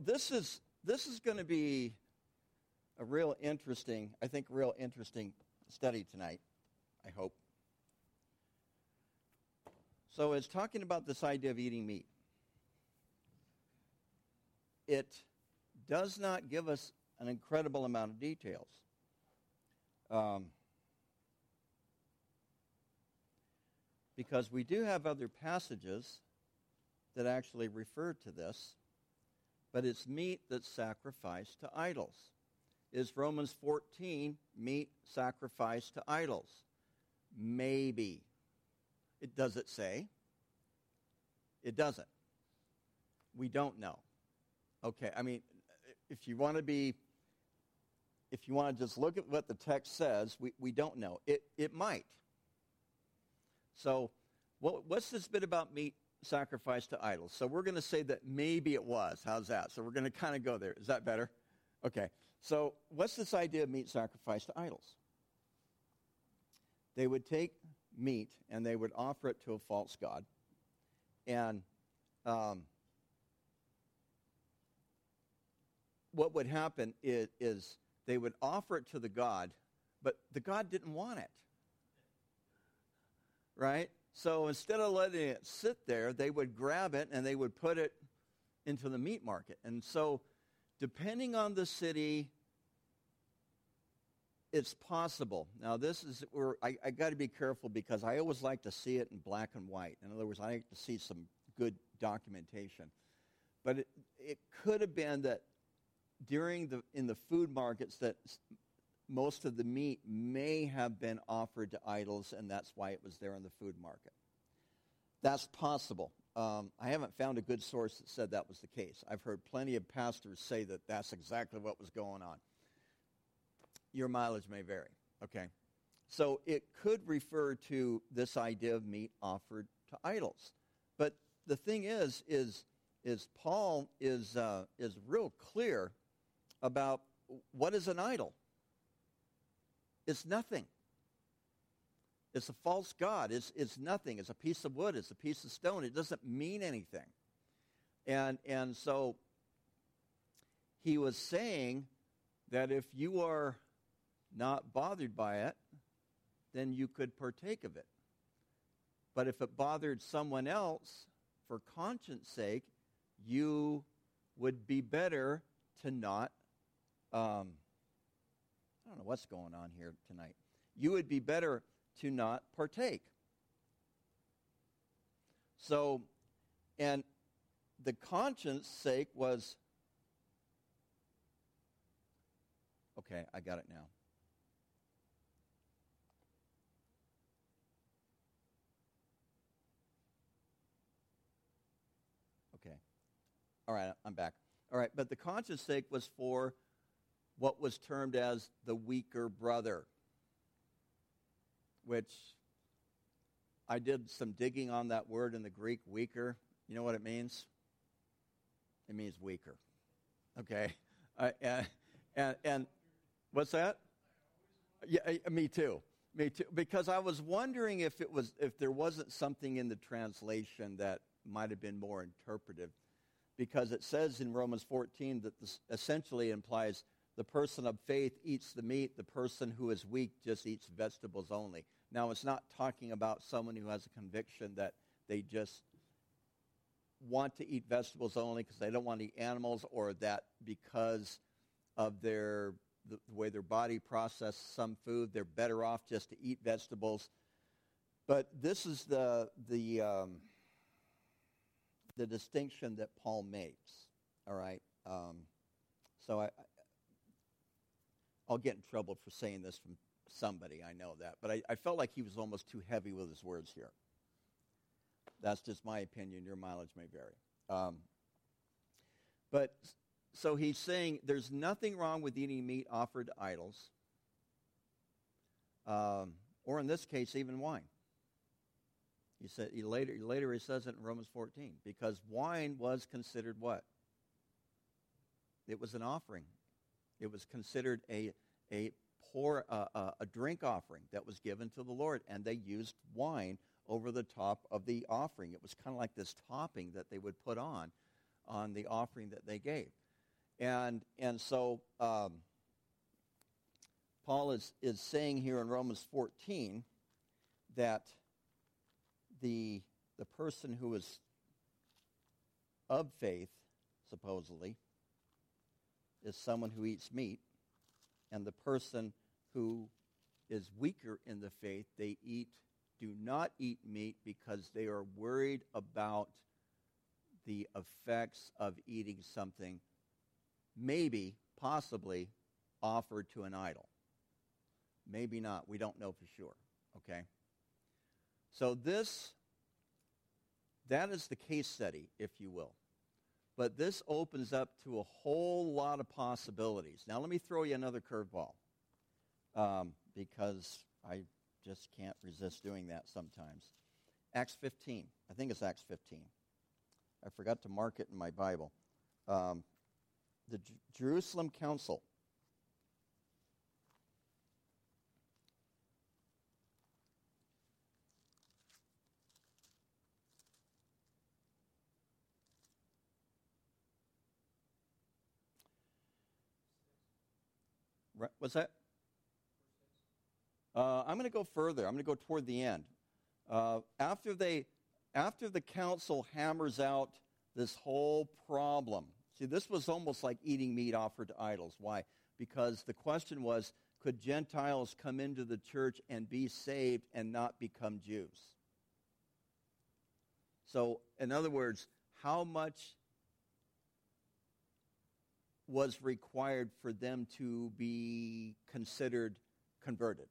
this is this is going to be a real interesting, I think, real interesting study tonight. I hope. So it's talking about this idea of eating meat. It does not give us an incredible amount of details. Um, because we do have other passages that actually refer to this, but it's meat that's sacrificed to idols. Is Romans 14 meat sacrificed to idols? Maybe. It does it say? It doesn't. We don't know. Okay, I mean, if you want to be, if you want to just look at what the text says, we, we don't know. It, it might. So, what, what's this bit about meat sacrificed to idols? So, we're going to say that maybe it was. How's that? So, we're going to kind of go there. Is that better? Okay. So, what's this idea of meat sacrificed to idols? They would take meat and they would offer it to a false god. And um, what would happen is, is they would offer it to the god, but the god didn't want it. Right? So instead of letting it sit there, they would grab it and they would put it into the meat market. And so, depending on the city, it's possible. Now, this is where I, I got to be careful because I always like to see it in black and white. In other words, I like to see some good documentation. But it, it could have been that during the in the food markets that most of the meat may have been offered to idols, and that's why it was there in the food market. That's possible. Um, I haven't found a good source that said that was the case. I've heard plenty of pastors say that that's exactly what was going on. Your mileage may vary. Okay. So it could refer to this idea of meat offered to idols. But the thing is, is, is Paul is, uh, is real clear about what is an idol. It's nothing. It's a false god. It's, it's nothing. It's a piece of wood. It's a piece of stone. It doesn't mean anything. And, and so he was saying that if you are not bothered by it, then you could partake of it. But if it bothered someone else, for conscience sake, you would be better to not. Um, Don't know what's going on here tonight. You would be better to not partake. So, and the conscience sake was okay, I got it now. Okay. All right, I'm back. All right, but the conscience sake was for what was termed as the weaker brother, which I did some digging on that word in the Greek, weaker. You know what it means? It means weaker. Okay? Uh, and, and, and what's that? Yeah, me too. Me too. Because I was wondering if it was if there wasn't something in the translation that might have been more interpretive because it says in Romans 14 that this essentially implies the person of faith eats the meat, the person who is weak just eats vegetables only. Now, it's not talking about someone who has a conviction that they just want to eat vegetables only because they don't want to eat animals or that because of their the, the way their body processes some food, they're better off just to eat vegetables. But this is the the um, the distinction that Paul makes. All right. Um, so I, I'll get in trouble for saying this from somebody. I know that, but I, I felt like he was almost too heavy with his words here. That's just my opinion. Your mileage may vary. Um, but so he's saying there's nothing wrong with eating meat offered to idols, um, or in this case, even wine. He said he later, later he says it in Romans 14 because wine was considered what? It was an offering. It was considered a a pour uh, a drink offering that was given to the Lord, and they used wine over the top of the offering. It was kind of like this topping that they would put on on the offering that they gave. And, and so um, Paul is, is saying here in Romans 14 that the, the person who is of faith, supposedly, is someone who eats meat, and the person who is weaker in the faith, they eat, do not eat meat because they are worried about the effects of eating something, maybe, possibly, offered to an idol. Maybe not. We don't know for sure. Okay? So this, that is the case study, if you will. But this opens up to a whole lot of possibilities. Now, let me throw you another curveball um, because I just can't resist doing that sometimes. Acts 15. I think it's Acts 15. I forgot to mark it in my Bible. Um, the J- Jerusalem Council. What's that? Uh, I'm going to go further. I'm going to go toward the end. Uh, after they, after the council hammers out this whole problem. See, this was almost like eating meat offered to idols. Why? Because the question was, could Gentiles come into the church and be saved and not become Jews? So, in other words, how much was required for them to be considered converted?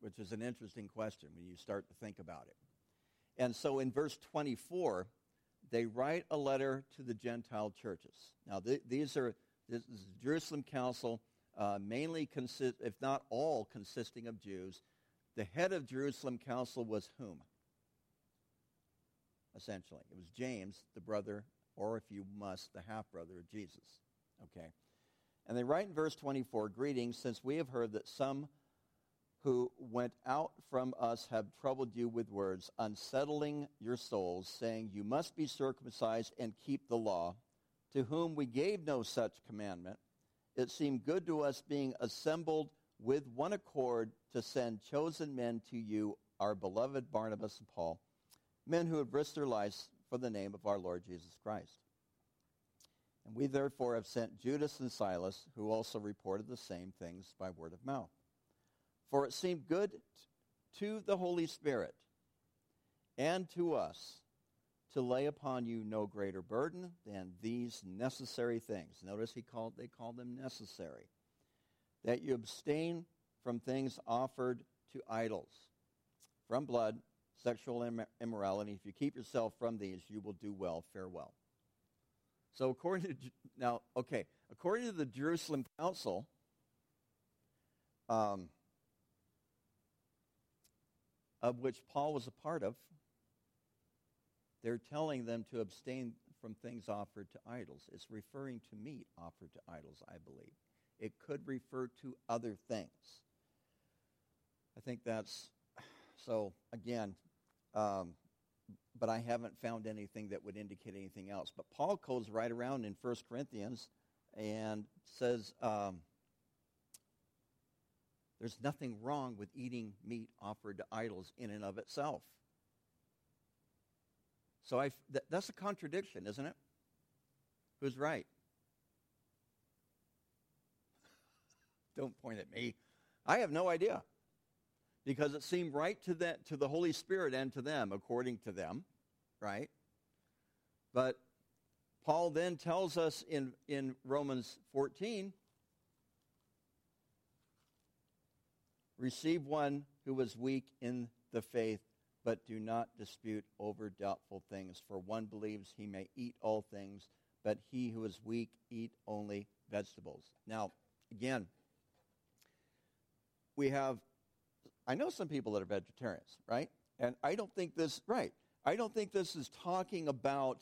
Which is an interesting question when you start to think about it. And so in verse 24, they write a letter to the Gentile churches. Now, th- these are this is Jerusalem Council, uh, mainly consist, if not all, consisting of Jews. The head of Jerusalem Council was whom? Essentially, it was James, the brother or if you must, the half brother of Jesus. Okay? And they write in verse 24 Greetings, since we have heard that some who went out from us have troubled you with words, unsettling your souls, saying, You must be circumcised and keep the law, to whom we gave no such commandment. It seemed good to us, being assembled with one accord, to send chosen men to you, our beloved Barnabas and Paul, men who have risked their lives for the name of our Lord Jesus Christ. And we therefore have sent Judas and Silas, who also reported the same things by word of mouth. For it seemed good to the Holy Spirit and to us to lay upon you no greater burden than these necessary things. Notice he called they called them necessary. That you abstain from things offered to idols, from blood, sexual immorality. If you keep yourself from these, you will do well. Farewell. So, according to now, okay, according to the Jerusalem Council, um, of which Paul was a part of, they're telling them to abstain from things offered to idols. It's referring to meat offered to idols, I believe. It could refer to other things. I think that's so. Again, um, but I haven't found anything that would indicate anything else. But Paul goes right around in 1 Corinthians and says um, there's nothing wrong with eating meat offered to idols in and of itself. So I, th- that's a contradiction, isn't it? Who's right? Don't point at me. I have no idea because it seemed right to, that, to the Holy Spirit and to them, according to them, right? But Paul then tells us in, in Romans 14 receive one who was weak in the faith, but do not dispute over doubtful things. For one believes he may eat all things, but he who is weak eat only vegetables. Now, again, we have I know some people that are vegetarians, right? And I don't think this, right, I don't think this is talking about,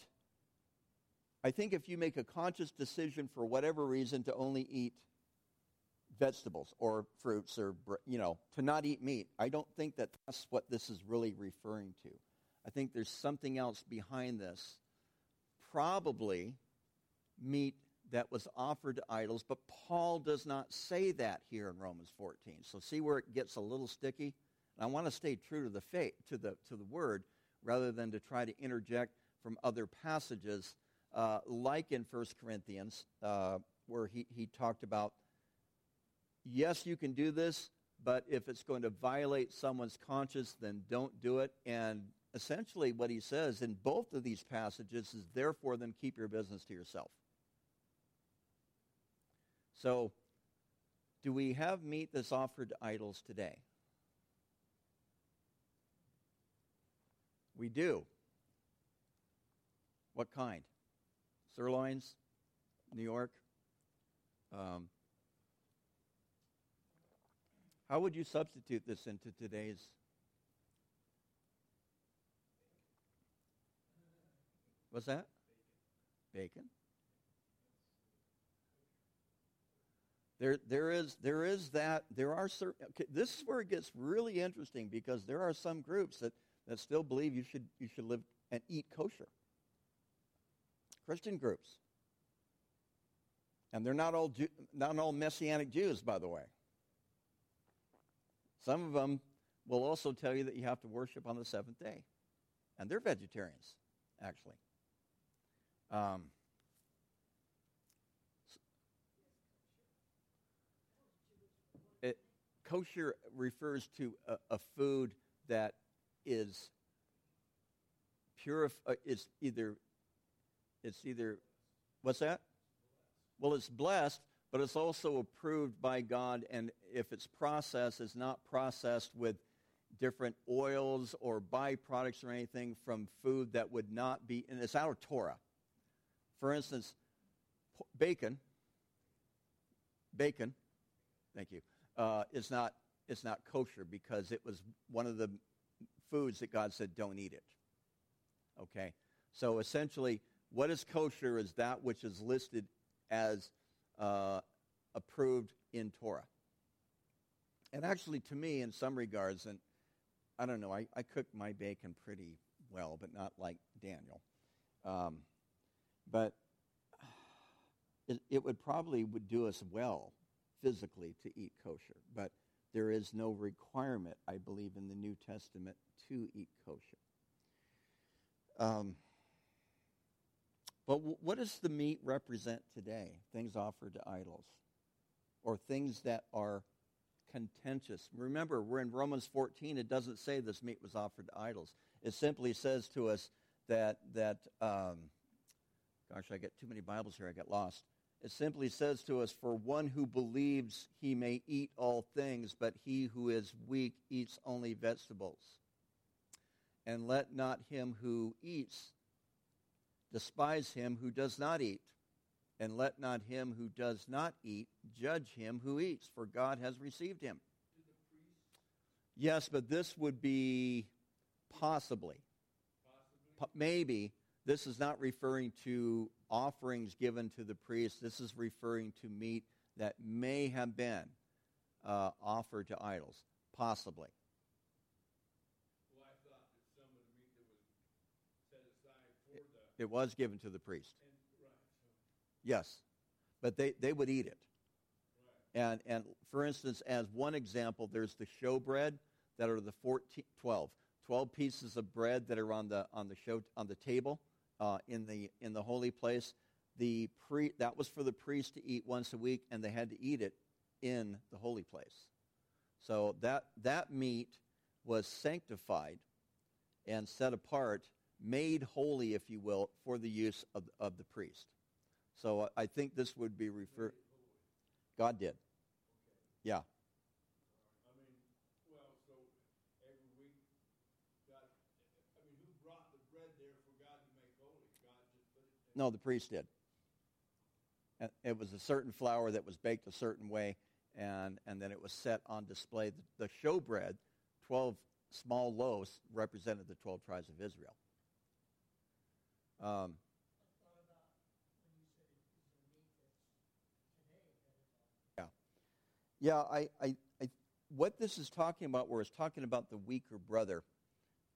I think if you make a conscious decision for whatever reason to only eat vegetables or fruits or, you know, to not eat meat, I don't think that that's what this is really referring to. I think there's something else behind this. Probably meat that was offered to idols, but Paul does not say that here in Romans 14. So see where it gets a little sticky? And I want to stay true to the faith, to the to the word rather than to try to interject from other passages uh, like in 1 Corinthians uh, where he, he talked about yes, you can do this, but if it's going to violate someone's conscience, then don't do it. And essentially what he says in both of these passages is therefore then keep your business to yourself. So, do we have meat that's offered to idols today? We do. What kind? Sirloins? New York? Um, how would you substitute this into today's? What's that? Bacon. There, there is, there is that. There are certain. Okay, this is where it gets really interesting because there are some groups that, that still believe you should, you should live and eat kosher. Christian groups, and they're not all Jew, not all messianic Jews, by the way. Some of them will also tell you that you have to worship on the seventh day, and they're vegetarians, actually. Um, kosher refers to a, a food that is pure. Uh, is either it's either what's that? Well, it's blessed, but it's also approved by God. And if its process is not processed with different oils or byproducts or anything from food that would not be, and it's out of Torah. For instance, bacon, bacon, thank you, uh, is not it's not kosher because it was one of the foods that God said don't eat it. Okay, so essentially, what is kosher is that which is listed as uh, approved in Torah. And actually, to me, in some regards, and I don't know, I, I cook my bacon pretty well, but not like Daniel. Um, but it, it would probably would do us well physically to eat kosher, but there is no requirement, I believe, in the New Testament to eat kosher. Um, but w- what does the meat represent today? Things offered to idols, or things that are contentious. Remember, we're in Romans 14. It doesn't say this meat was offered to idols. It simply says to us that that. Um, gosh, I get too many Bibles here. I get lost. It simply says to us, For one who believes he may eat all things, but he who is weak eats only vegetables. And let not him who eats despise him who does not eat. And let not him who does not eat judge him who eats, for God has received him. Yes, but this would be possibly, possibly? maybe this is not referring to offerings given to the priest. This is referring to meat that may have been uh, offered to idols, possibly. Well, I thought that some of the meat that was set aside for it. It was given to the priest. And, right, so. Yes, but they, they would eat it. Right. And, and for instance, as one example, there's the showbread that are the 14, 12, 12 pieces of bread that are on the, on the, show, on the table uh, in the in the holy place. The pre that was for the priest to eat once a week, and they had to eat it in the holy place. So that that meat was sanctified and set apart, made holy, if you will, for the use of, of the priest. So I think this would be referred. God did. Yeah. No, the priest did. It was a certain flour that was baked a certain way, and, and then it was set on display. The, the showbread, 12 small loaves, represented the 12 tribes of Israel. Um, yeah. Yeah, I, I, I, what this is talking about, where it's talking about the weaker brother,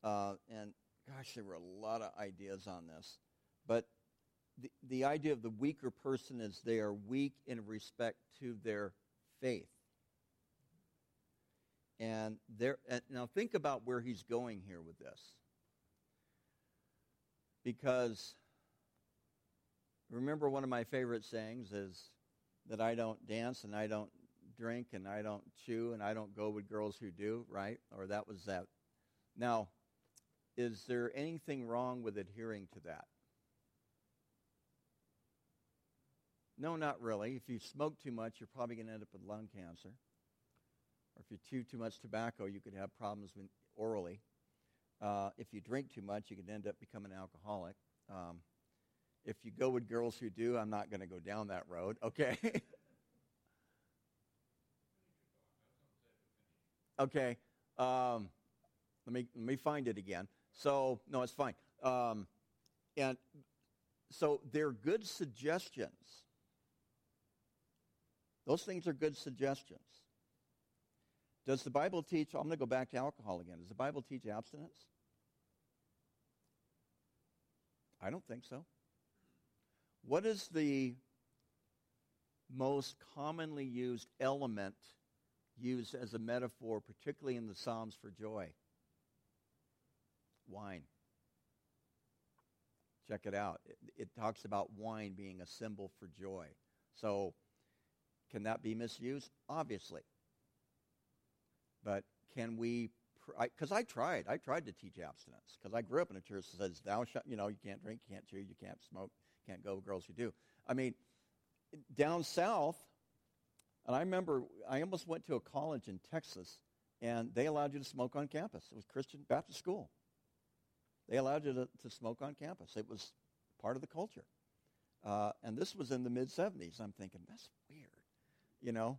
uh, and gosh, there were a lot of ideas on this. But the, the idea of the weaker person is they are weak in respect to their faith. And there, now think about where he's going here with this. Because remember, one of my favorite sayings is that I don't dance and I don't drink and I don't chew and I don't go with girls who do, right? Or that was that. Now, is there anything wrong with adhering to that? No, not really. If you smoke too much, you're probably going to end up with lung cancer. Or if you chew too much tobacco, you could have problems orally. Uh, if you drink too much, you could end up becoming an alcoholic. Um, if you go with girls who do, I'm not going to go down that road, okay? okay. Um, let me let me find it again. So no, it's fine. Um, and so they're good suggestions. Those things are good suggestions. Does the Bible teach? I'm going to go back to alcohol again. Does the Bible teach abstinence? I don't think so. What is the most commonly used element used as a metaphor, particularly in the Psalms for joy? Wine. Check it out. It, it, talks about wine being a symbol for joy. So, can that be misused? Obviously. But can we because I, I, tried. I tried to teach abstinence because I grew up in a church that says, "Thou shalt," you know, you can't drink, you can't chew, you can't smoke, can't go girls who do. I mean, down south, and I remember I almost went to a college in Texas, and they allowed you to smoke on campus. It was Christian Baptist school. They allowed you to, to smoke on campus. It was part of the culture. Uh, and this was in the mid 70s. I'm thinking, that's you know?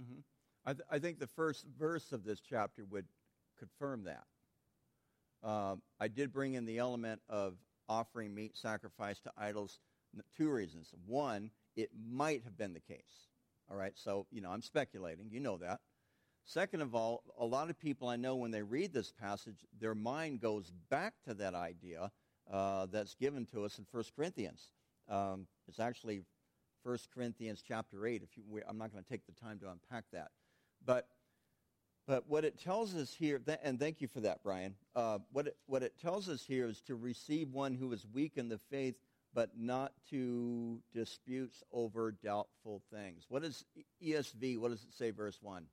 Mm-hmm. I, th- I, think the first verse of this chapter would confirm that. Um, I did bring in the element of offering meat sacrifice to idols. Two reasons. One, it might have been the case. All right, so, you know, I'm speculating. You know that. Second of all, a lot of people I know when they read this passage, their mind goes back to that idea uh, that's given to us in 1 Corinthians. Um, it's actually 1 Corinthians chapter 8. If you, I'm not going to take the time to unpack that. But, but what it tells us here, and thank you for that, Brian. Uh, what, it, what it tells us here is to receive one who is weak in the faith, but not to disputes over doubtful things. What is ESV? What does it say, verse 1?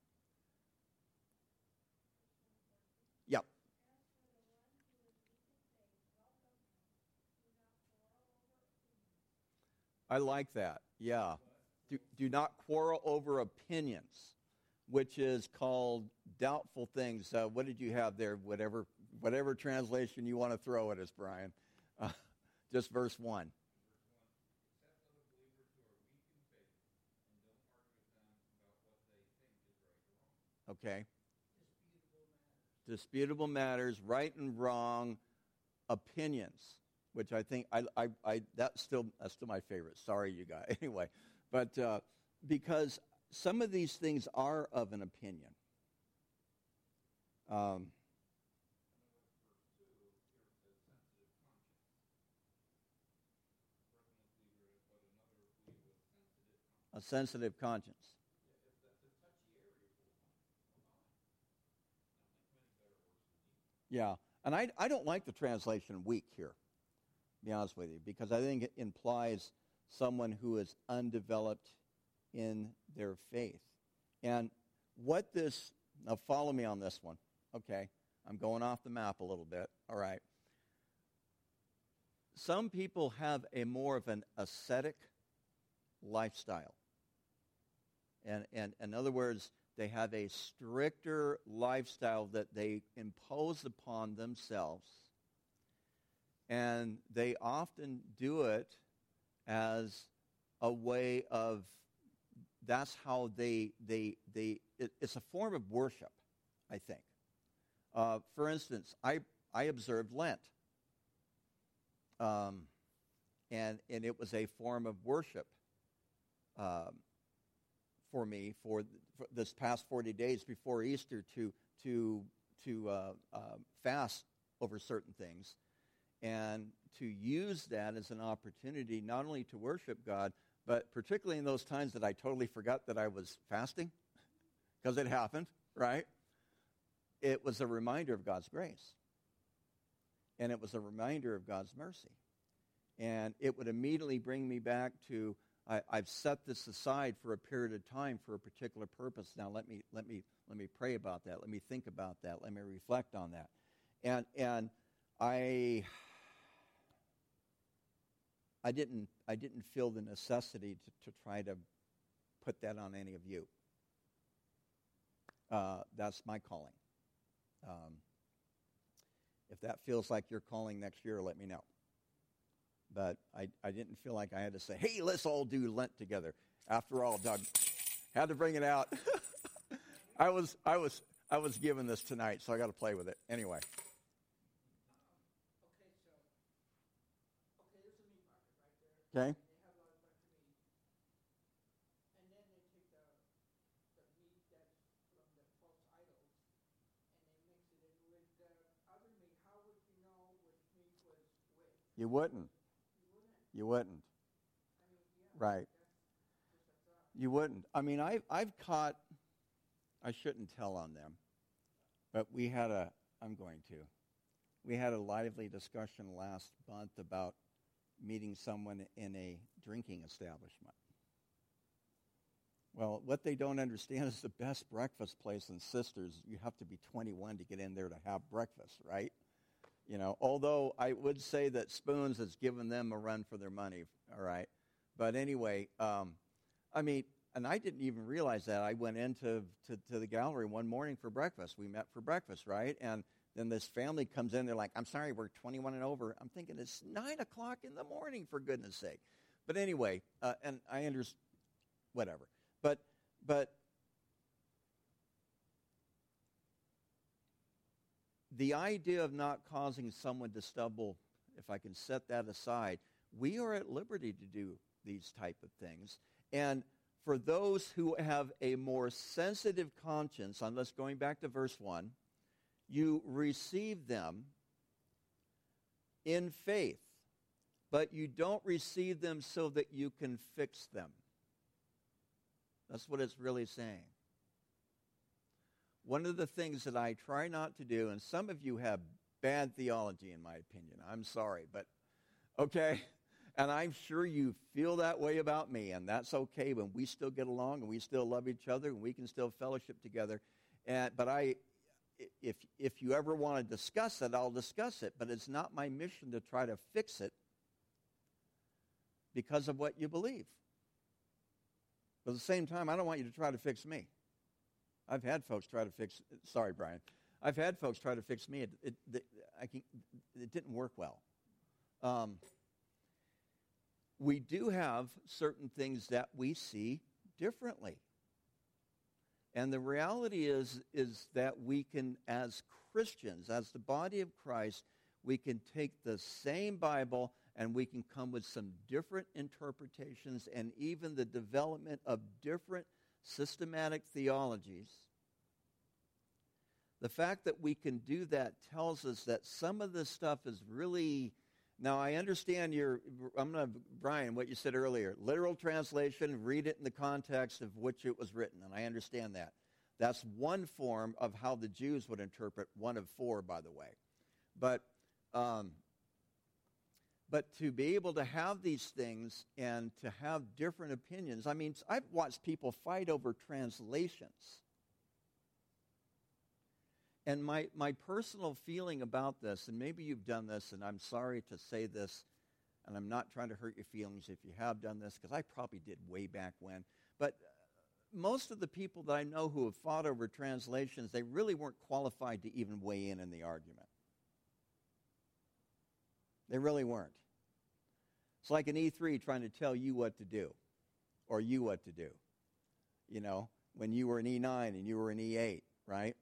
I like that. Yeah. Do, do not quarrel over opinions which is called doubtful things. Uh, what did you have there? Whatever, whatever translation you want to throw at us, Brian. Uh, just verse 1. Okay. Disputable matters, right and wrong, opinions, which I think I, I, I that's still that's still my favorite. Sorry, you guys. Anyway, but uh, because some of these things are of an opinion. Um, a sensitive conscience. Yeah, and I, I don't like the translation weak here, be honest with you, because I think it implies someone who is undeveloped in their faith. And what this, now follow me on this one, okay? I'm going off the map a little bit, all right? Some people have a more of an ascetic lifestyle. And, and in other words, they have a stricter lifestyle that they impose upon themselves. And they often do it as a way of that's how they, they, they it, it's a form of worship, I think. Uh, for instance, I, I observed Lent. Um, and, and it was a form of worship um, for me for, for, this past 40 days before Easter to, to, to uh, uh, fast over certain things. And to use that as an opportunity not only to worship God, but particularly in those times that I totally forgot that I was fasting, because it happened, right? It was a reminder of God's grace. And it was a reminder of God's mercy. And it would immediately bring me back to I, have set this aside for a period of time for a particular purpose. Now let me let me let me pray about that. Let me think about that. Let me reflect on that. And and I I didn't I didn't feel the necessity to, to try to put that on any of you. Uh, that's my calling. Um, if that feels like your calling next year, let me know. But I, I didn't feel like I had to say, hey, let's all do Lent together. After all, Doug, had to bring it out. I was I was I was given this tonight, so I got to play with it anyway. Okay. You wouldn't. You wouldn't. Right. You wouldn't. I mean, I, I've caught, I shouldn't tell on them, but we had a, I'm going to, we had a lively discussion last month about meeting someone in a drinking establishment. Well, what they don't understand is the best breakfast place in Sisters, you have to be 21 to get in there to have breakfast, right? You know, although I would say that Spoons has given them a run for their money, all right? But anyway, um, I mean, and I didn't even realize that. I went into to, to the gallery one morning for breakfast. We met for breakfast, right? And then this family comes in. They're like, I'm sorry, we're 21 and over. I'm thinking it's 9 o'clock in the morning, for goodness sake. But anyway, uh, and I understand, whatever. But, but the idea of not causing someone to stumble, if I can set that aside, we are at liberty to do these type of things. And for those who have a more sensitive conscience, unless going back to verse 1, you receive them in faith, but you don't receive them so that you can fix them. That's what it's really saying. One of the things that I try not to do, and some of you have bad theology, in my opinion. I'm sorry, but okay. And I'm sure you feel that way about me, and that's okay when we still get along and we still love each other and we can still fellowship together. And, but I, if, if you ever want to discuss it, I'll discuss it. But it's not my mission to try to fix it because of what you believe. But at the same time, I don't want you to try to fix me. I've had folks try to fix. Sorry, Brian. I've had folks try to fix me. It, it, I can, it didn't work well. Um, we do have certain things that we see differently. And the reality is, is that we can, as Christians, as the body of Christ, we can take the same Bible and we can come with some different interpretations and even the development of different systematic theologies, the fact that we can do that tells us that some of this stuff is really. Now, I understand your, I'm going to, Brian, what you said earlier. Literal translation, read it in the context of which it was written, and I understand that. That's one form of how the Jews would interpret one of four, by the way. But um, but to be able to have these things and to have different opinions, I mean, I've watched people fight over translations. And my, my personal feeling about this, and maybe you've done this, and I'm sorry to say this, and I'm not trying to hurt your feelings if you have done this, because I probably did way back when. But most of the people that I know who have fought over translations, they really weren't qualified to even weigh in in the argument. They really weren't. It's like an E3 trying to tell you what to do or you what to do. You know, when you were an E9 and you were an E8, right?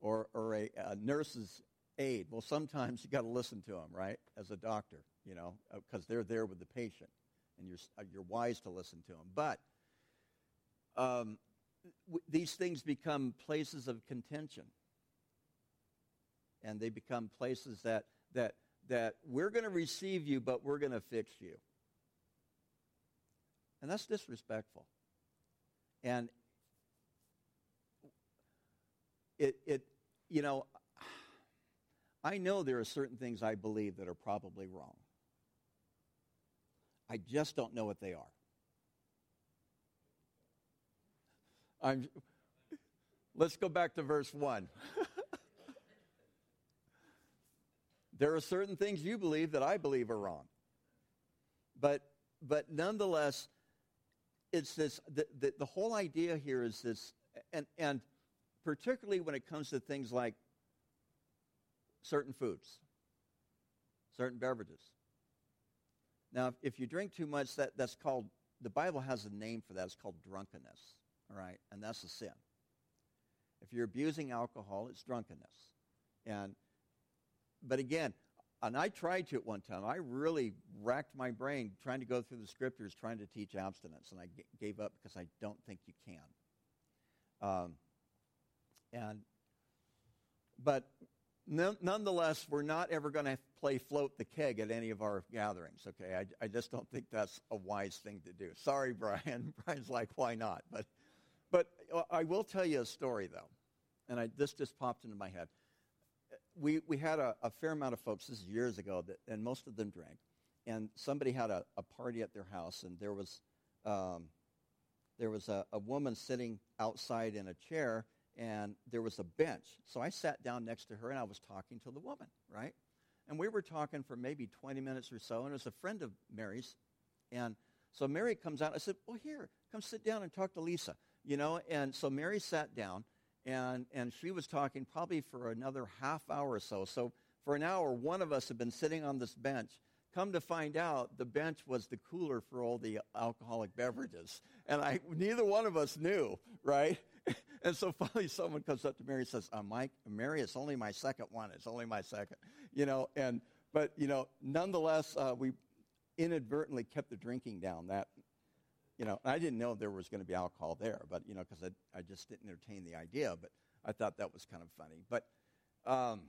Or, or a, a nurse's aide. Well, sometimes you got to listen to them, right? As a doctor, you know, because uh, they're there with the patient and you're, uh, you're wise to listen to them. But um, w- these things become places of contention. And they become places that, that that we're going to receive you, but we're going to fix you. And that's disrespectful. And it, it, you know, I know there are certain things I believe that are probably wrong. I just don't know what they are. I'm, let's go back to verse 1. there are certain things you believe that I believe are wrong. But, but nonetheless, it's this, the, the, the whole idea here is this, and, and particularly when it comes to things like certain foods, certain beverages. Now, if you drink too much, that, that's called, the Bible has a name for that. It's called drunkenness, all right? And that's a sin. If you're abusing alcohol, it's drunkenness. And, but again, and I tried to at one time. I really racked my brain trying to go through the scriptures, trying to teach abstinence, and I g- gave up because I don't think you can. Um, and, but nonetheless, we're not ever going to play float the keg at any of our gatherings. Okay, I, I, just don't think that's a wise thing to do. Sorry, Brian. Brian's like, why not? But, but I will tell you a story though, and I, this just popped into my head. We we had a, a, fair amount of folks. This is years ago, that, and most of them drank. And somebody had a, a party at their house, and there was um, there was a, a woman sitting outside in a chair and there was a bench. So I sat down next to her and I was talking to the woman, right? And we were talking for maybe 20 minutes or so, and it was a friend of Mary's. And so Mary comes out. I said, Well, here, come sit down and talk to Lisa, you know? And so Mary sat down, and, and she was talking probably for another half hour or so. So for an hour, one of us had been sitting on this bench. Come to find out, the bench was the cooler for all the alcoholic beverages. And I, neither one of us knew, right? and so finally someone comes up to Mary and says, uh, Mike, Mary, it's only my second one. It's only my second. You know, and, but, you know, nonetheless, uh, we inadvertently kept the drinking down. That, you know, I didn't know there was going to be alcohol there, but, you know, because I, I just didn't entertain the idea, but I thought that was kind of funny. But, um,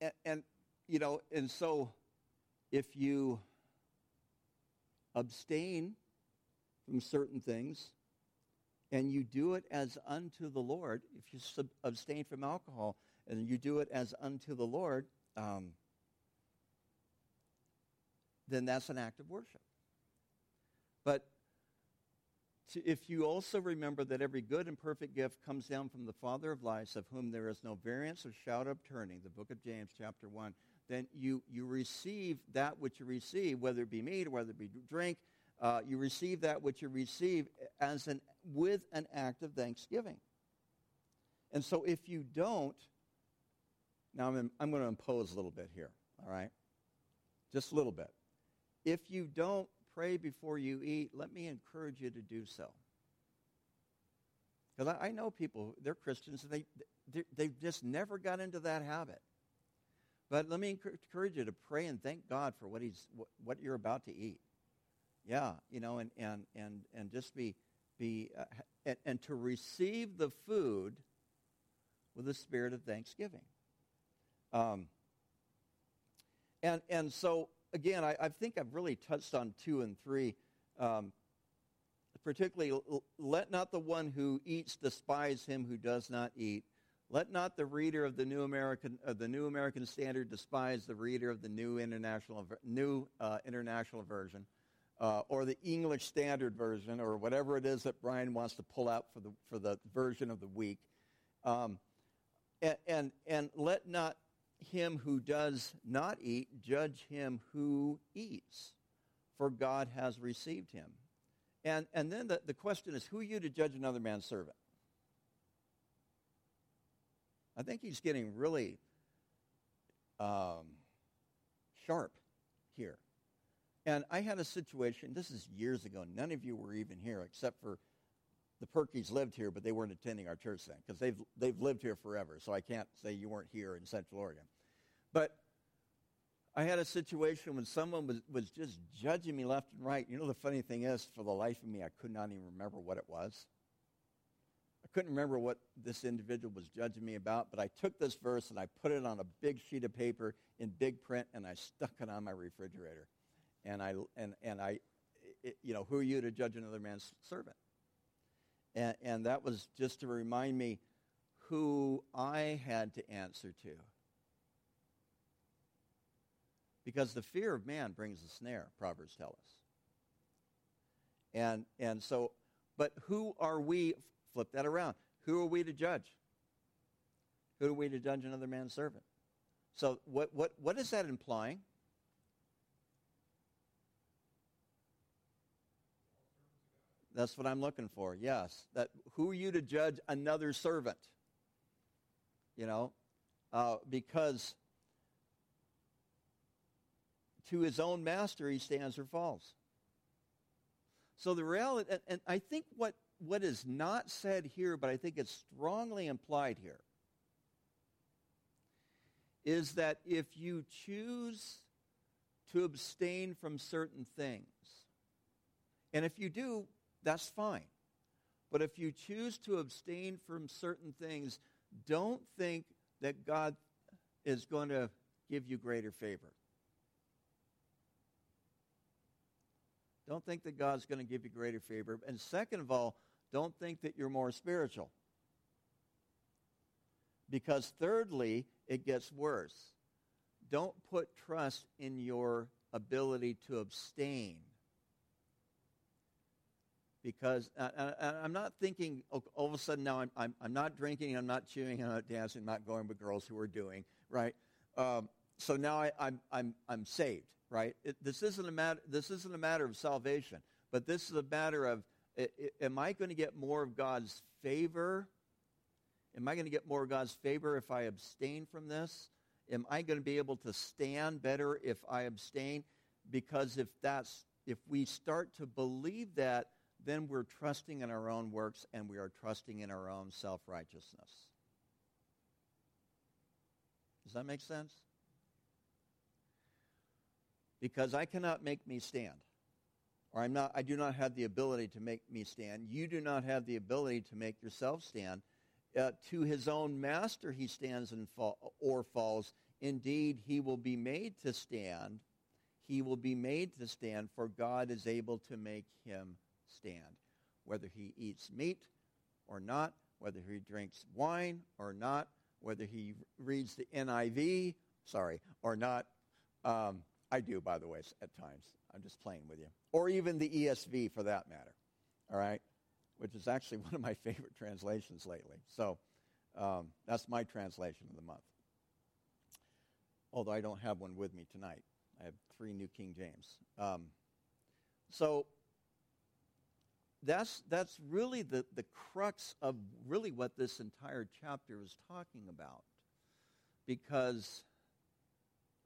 and, and you know, and so if you abstain from certain things, and you do it as unto the Lord, if you sub- abstain from alcohol and you do it as unto the Lord, um, then that's an act of worship. But to, if you also remember that every good and perfect gift comes down from the Father of lights, of whom there is no variance or shout of turning, the book of James, chapter 1, then you, you receive that which you receive, whether it be meat or whether it be drink, uh, you receive that which you receive as an with an act of thanksgiving. And so if you don't, now I'm, I'm going to impose a little bit here, all right? Just a little bit. If you don't pray before you eat, let me encourage you to do so. Because I, I, know people, they're Christians, and they, they, they've just never got into that habit. But let me encourage you to pray and thank God for what, he's, what you're about to eat. Yeah, you know, and, and, and, and just be be uh, and, and, to receive the food with a spirit of thanksgiving. Um, and and so again, I, I, think I've really touched on two and three. Um, particularly, let not the one who eats despise him who does not eat. Let not the reader of the New American uh, the New American Standard despise the reader of the New International New uh, International Version uh, or the English Standard Version, or whatever it is that Brian wants to pull out for the, for the version of the week. Um, and, and, and let not him who does not eat judge him who eats, for God has received him. And, and then the, the question is, who are you to judge another man's servant? I think he's getting really um, sharp here. And I had a situation, this is years ago. None of you were even here except for the Perkies lived here, but they weren't attending our church then because they've, they've lived here forever. So I can't say you weren't here in Central Oregon. But I had a situation when someone was, was just judging me left and right. You know, the funny thing is, for the life of me, I could not even remember what it was. I couldn't remember what this individual was judging me about, but I took this verse and I put it on a big sheet of paper in big print and I stuck it on my refrigerator. And I, and, and I, it, you know, who are you to judge another man's servant? And, and that was just to remind me who I had to answer to. Because the fear of man brings a snare, Proverbs tell us. And, and so, but who are we, flip that around, who are we to judge? Who are we to judge another man's servant? So what, what, what is that implying? That's what I'm looking for. Yes. That who are you to judge another servant? You know, uh, because to his own master he stands or falls. So the reality, and, and I think what what is not said here, but I think it's strongly implied here, is that if you choose to abstain from certain things, and if you do, that's fine. But if you choose to abstain from certain things, don't think that God is going to give you greater favor. Don't think that God's going to give you greater favor. And second of all, don't think that you're more spiritual. Because thirdly, it gets worse. Don't put trust in your ability to abstain because uh, uh, uh, I'm not thinking all of a sudden now I'm, I'm, I'm, not drinking, I'm not chewing, I'm not dancing, I'm not going with girls who are doing, right? Um, so now I, am I'm, I'm, I'm saved, right? It, this, isn't a matter, this isn't a matter of salvation, but this is a matter of it, it, am I going to get more of God's favor? Am I going to get more of God's favor if I abstain from this? Am I going to be able to stand better if I abstain? Because if that's if we start to believe that, then we're trusting in our own works and we are trusting in our own self righteousness. Does that make sense? Because I cannot make me stand. Or I'm not, I do not have the ability to make me stand. You do not have the ability to make yourself stand. Uh, to his own master he stands and fall, or falls. Indeed, he will be made to stand. He will be made to stand, for God is able to make him stand, whether he eats meat or not, whether he drinks wine or not, whether he reads the NIV, sorry, or not. Um, I do, by the way, at times. I'm just playing with you. Or even the ESV for that matter, all right, which is actually one of my favorite translations lately. So um, that's my translation of the month. Although I don't have one with me tonight. I have three New King James. Um, so that's, that's really the, the crux of really what this entire chapter is talking about. Because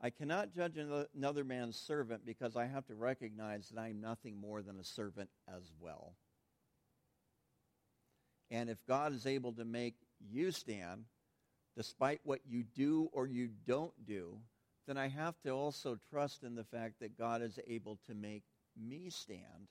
I cannot judge another man's servant because I have to recognize that I'm nothing more than a servant as well. And if God is able to make you stand, despite what you do or you don't do, then I have to also trust in the fact that God is able to make me stand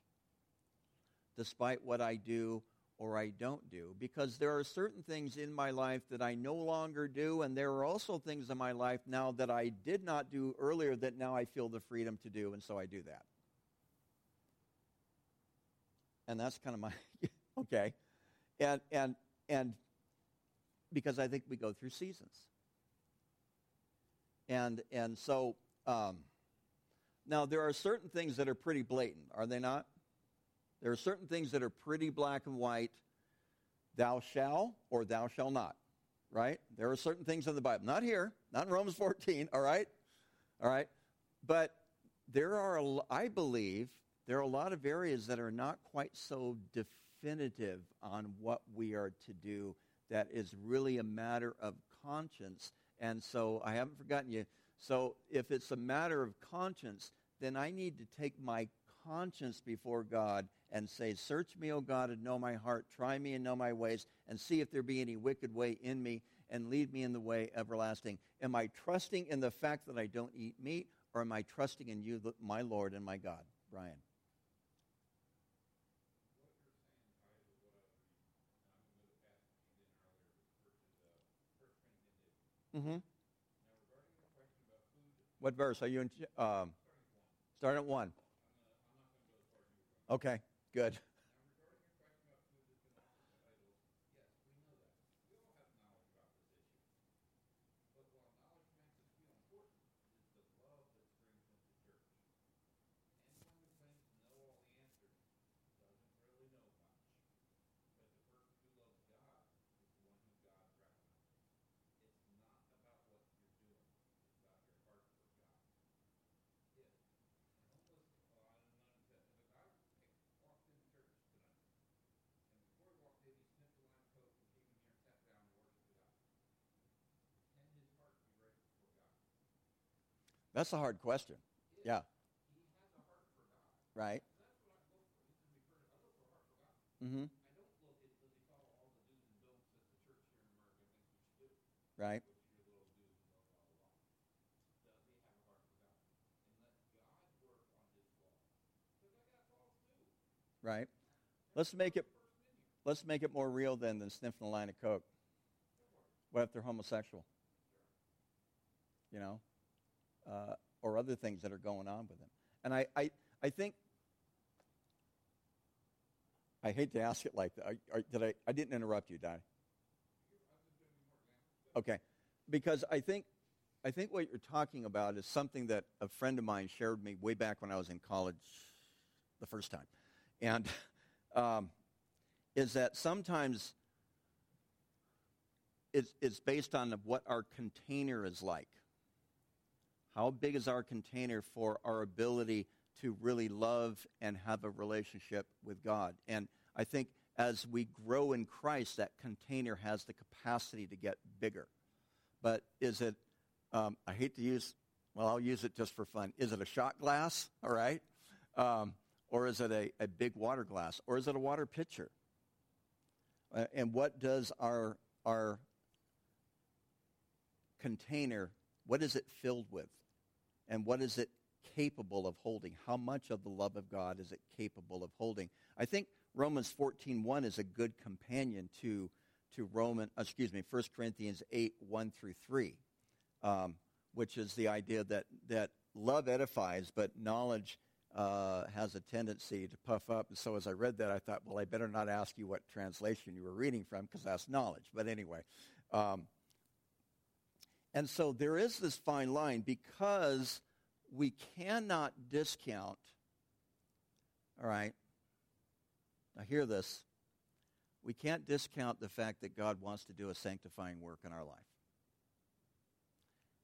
despite what I do or I don't do. Because there are certain things in my life that I no longer do, and there are also things in my life now that I did not do earlier that now I feel the freedom to do, and so I do that. And that's kind of my okay. And and and because I think we go through seasons. And and so um, now there are certain things that are pretty blatant, are they not? There are certain things that are pretty black and white. Thou shall or thou shall not, right? There are certain things in the Bible. Not here, not in Romans 14, all right? All right? But there are, I believe, there are a lot of areas that are not quite so definitive on what we are to do that is really a matter of conscience. And so I haven't forgotten you. So if it's a matter of conscience, then I need to take my conscience before God and say, Search me, O God, and know my heart. Try me and know my ways, and see if there be any wicked way in me, and lead me in the way everlasting. Am I trusting in the fact that I don't eat meat, or am I trusting in you, my Lord and my God? Brian. Mm-hmm. What verse are you in? Um, start at one. Okay, good. That's a hard question. Yeah. Right. Mm-hmm. Right. Right. Let's make it let's make it more real then than sniffing a line of coke. What if they're homosexual? You know? Uh, or other things that are going on with them. And I, I, I think, I hate to ask it like that. Did I, I didn't interrupt you, Donnie. Okay. Because I think, I think what you're talking about is something that a friend of mine shared me way back when I was in college the first time. And um, is that sometimes it's, it's based on what our container is like. How big is our container for our ability to really love and have a relationship with God? And I think as we grow in Christ, that container has the capacity to get bigger. But is it, um, I hate to use, well, I'll use it just for fun. Is it a shot glass, all right? Um, or is it a, a big water glass? Or is it a water pitcher? Uh, and what does our, our container, what is it filled with? And what is it capable of holding? How much of the love of God is it capable of holding? I think Romans 14:1 is a good companion to to Roman, excuse me, 1 Corinthians 8, 1 through 3, um, which is the idea that, that love edifies, but knowledge uh, has a tendency to puff up. And so as I read that, I thought, well, I better not ask you what translation you were reading from because that's knowledge. But anyway, um, and so there is this fine line because we cannot discount, all right, now hear this. We can't discount the fact that God wants to do a sanctifying work in our life.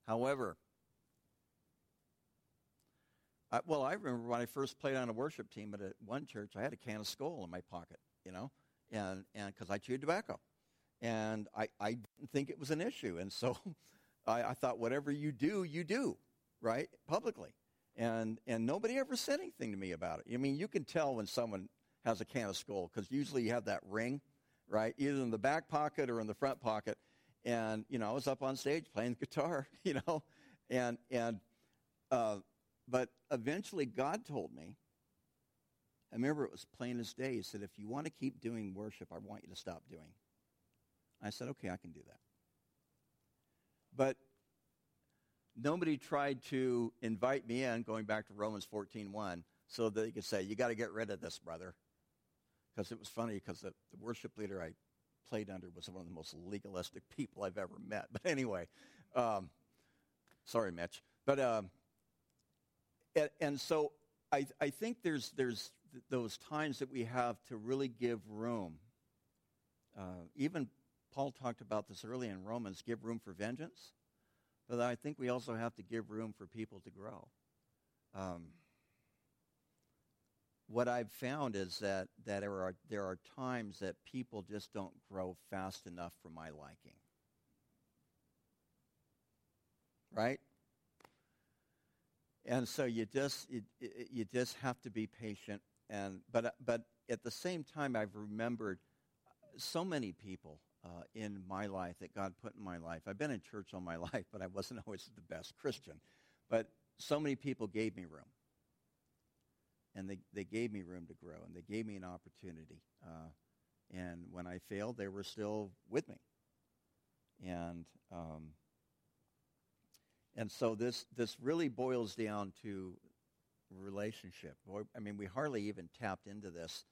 However, I, well, I remember when I first played on a worship team at a, one church, I had a can of Skoal in my pocket, you know, and because I chewed tobacco. And I, I didn't think it was an issue. And so I, I thought, whatever you do, you do, right? Publicly. And, and nobody ever said anything to me about it. I mean, you can tell when someone has a can of Skoal because usually you have that ring, right? Either in the back pocket or in the front pocket. And, you know, I was up on stage playing guitar, you know, and, and, uh, but eventually God told me, I remember it was plain as day. He said, if you want to keep doing worship, I want you to stop doing. I said, okay, I can do that. But nobody tried to invite me in, going back to Romans 14.1, so that they could say, you got to get rid of this, brother. Because it was funny, because the, the, worship leader I played under was one of the most legalistic people I've ever met. But anyway, um, sorry, Mitch. But, um, and, and, so I, I think there's, there's th- those times that we have to really give room. Uh, even Paul talked about this early in Romans give room for vengeance, but I think we also have to give room for people to grow. Um, what I've found is that, that there, are, there are times that people just don't grow fast enough for my liking. Right? And so you just, you, you just have to be patient. And, but, but at the same time, I've remembered so many people uh, in my life that God put in my life. I've been in church all my life, but I wasn't always the best Christian. But so many people gave me room. And they, they gave me room to grow, and they gave me an opportunity. Uh, and when I failed, they were still with me. And um, And so this, this really boils down to relationship. I mean, we hardly even tapped into this.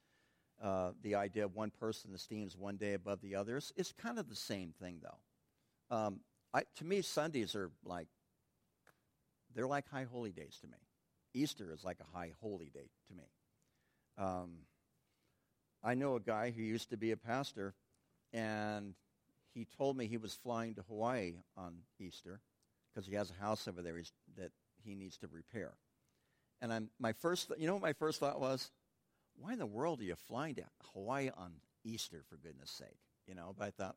Uh, the idea of one person esteems one day above the others. It's kind of the same thing, though. Um, I, to me, Sundays are like, they're like high holy days to me. Easter is like a high holy day to me. Um, I know a guy who used to be a pastor, and he told me he was flying to Hawaii on Easter because he has a house over there that he needs to repair. And I'm, my first, you know what my first thought was? Why in the world are you flying to Hawaii on Easter, for goodness sake? You know, but I thought,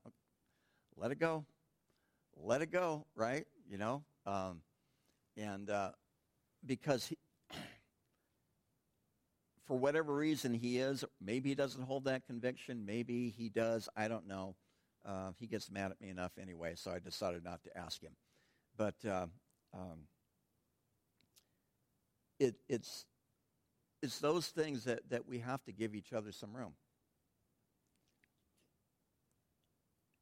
let it go. Let it go, right? You know? Um, and uh, because he, for whatever reason he is, maybe he doesn't hold that conviction, maybe he does, I don't know. Uh, he gets mad at me enough anyway, so I decided not to ask him. But uh, um, it, it's, it's those things that, that we have to give each other some room.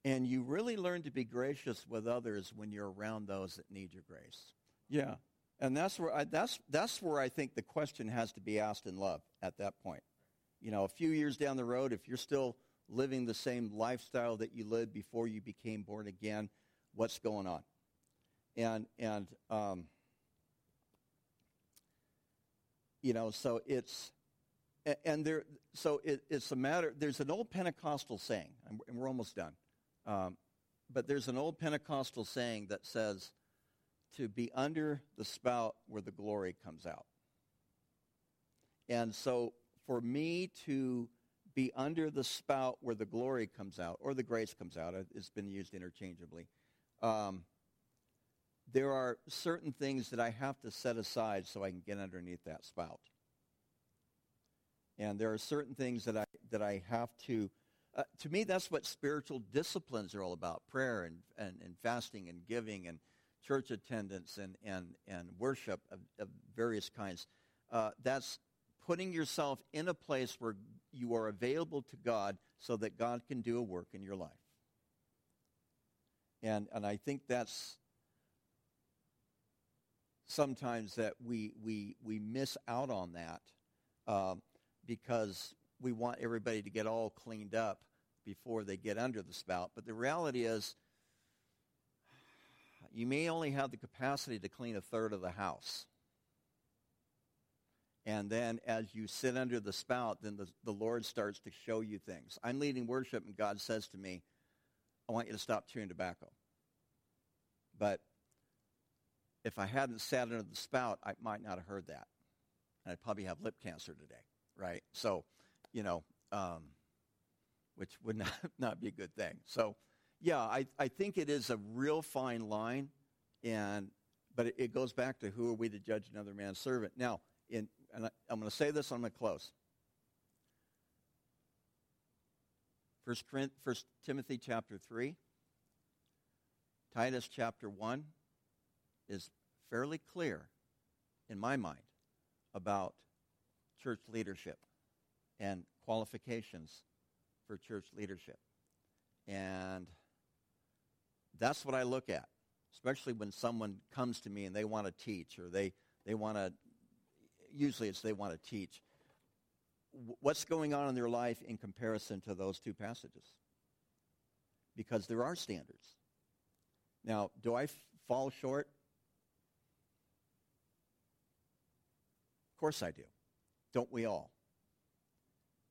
And you really learn to be gracious with others when you're around those that need your grace. Yeah. And that's where I, that's, that's where I think the question has to be asked in love at that point. You know, a few years down the road, if you're still living the same lifestyle that you lived before you became born again, what's going on? And, and um, you know, so it's, and there, so it, it's a matter, there's an old Pentecostal saying, and we're almost done, um, but there's an old Pentecostal saying that says to be under the spout where the glory comes out. And so for me to be under the spout where the glory comes out, or the grace comes out, it's been used interchangeably, um, there are certain things that I have to set aside so I can get underneath that spout. And there are certain things that I, that I have to, uh, to me, that's what spiritual disciplines are all about prayer and, and, and fasting and giving and church attendance and, and, and worship of, of various kinds. Uh, that's putting yourself in a place where you are available to God so that God can do a work in your life. And, and I think that's sometimes that we, we, we miss out on that um, because we want everybody to get all cleaned up before they get under the spout. But the reality is, you may only have the capacity to clean a third of the house. And then as you sit under the spout, then the, the Lord starts to show you things. I'm leading worship, and God says to me, I want you to stop chewing tobacco. But if I hadn't sat under the spout, I might not have heard that. And I'd probably have lip cancer today, right? So, you know, um, which would not, not be a good thing. So, yeah, I, I think it is a real fine line, and but it, it goes back to who are we to judge another man's servant. Now, in, and I, I'm going to say this, I'm going to close. First, First Timothy chapter 3, Titus chapter 1, is fairly clear in my mind about church leadership and qualifications for church leadership. And that's what I look at, especially when someone comes to me and they want to teach or they, they want to, usually it's they want to teach. What's going on in their life in comparison to those two passages? Because there are standards. Now, do I f- fall short? Course I do. Don't we all?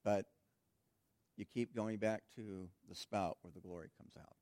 But you keep going back to the spout where the glory comes out.